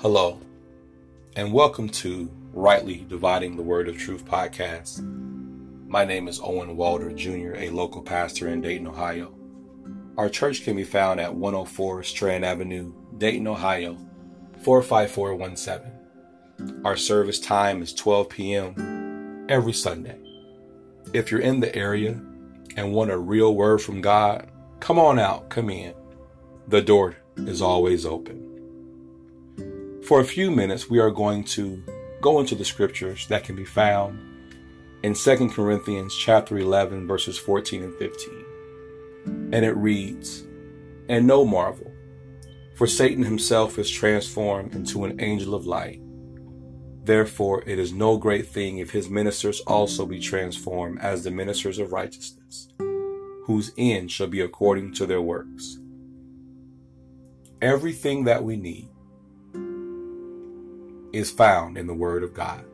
Hello, and welcome to Rightly Dividing the Word of Truth podcast. My name is Owen Walder Jr., a local pastor in Dayton, Ohio. Our church can be found at 104 Strand Avenue, Dayton, Ohio, 45417. Our service time is 12 p.m. every Sunday. If you're in the area and want a real word from God, come on out, come in. The door is always open. For a few minutes, we are going to go into the scriptures that can be found in 2 Corinthians chapter 11 verses 14 and 15. And it reads, And no marvel, for Satan himself is transformed into an angel of light. Therefore, it is no great thing if his ministers also be transformed as the ministers of righteousness, whose end shall be according to their works. Everything that we need is found in the Word of God.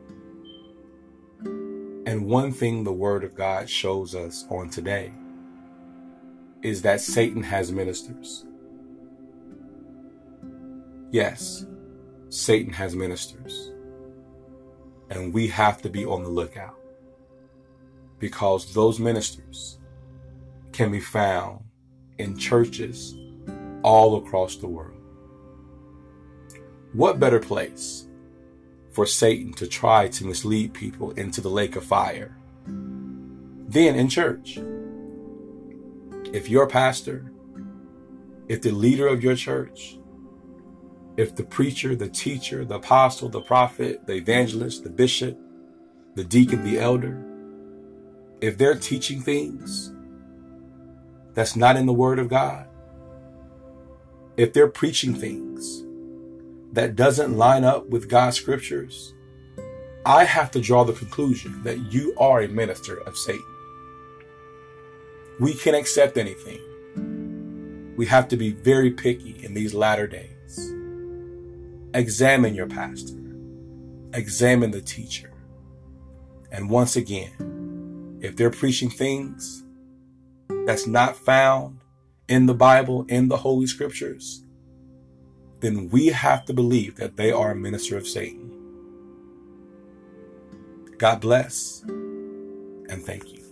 And one thing the Word of God shows us on today is that Satan has ministers. Yes, Satan has ministers. And we have to be on the lookout because those ministers can be found in churches all across the world. What better place for Satan to try to mislead people into the lake of fire Then in church. If your pastor, if the leader of your church, if the preacher, the teacher, the apostle, the prophet, the evangelist, the bishop, the deacon, the elder, if they're teaching things that's not in the Word of God, if they're preaching things that doesn't line up with God's scriptures, I have to draw the conclusion that you are a minister of Satan. We can't accept anything. We have to be very picky in these latter days. Examine your pastor. Examine the teacher. And once again, if they're preaching things that's not found in the Bible, in the Holy Scriptures, then we have to believe that they are a minister of Satan. God bless and thank you.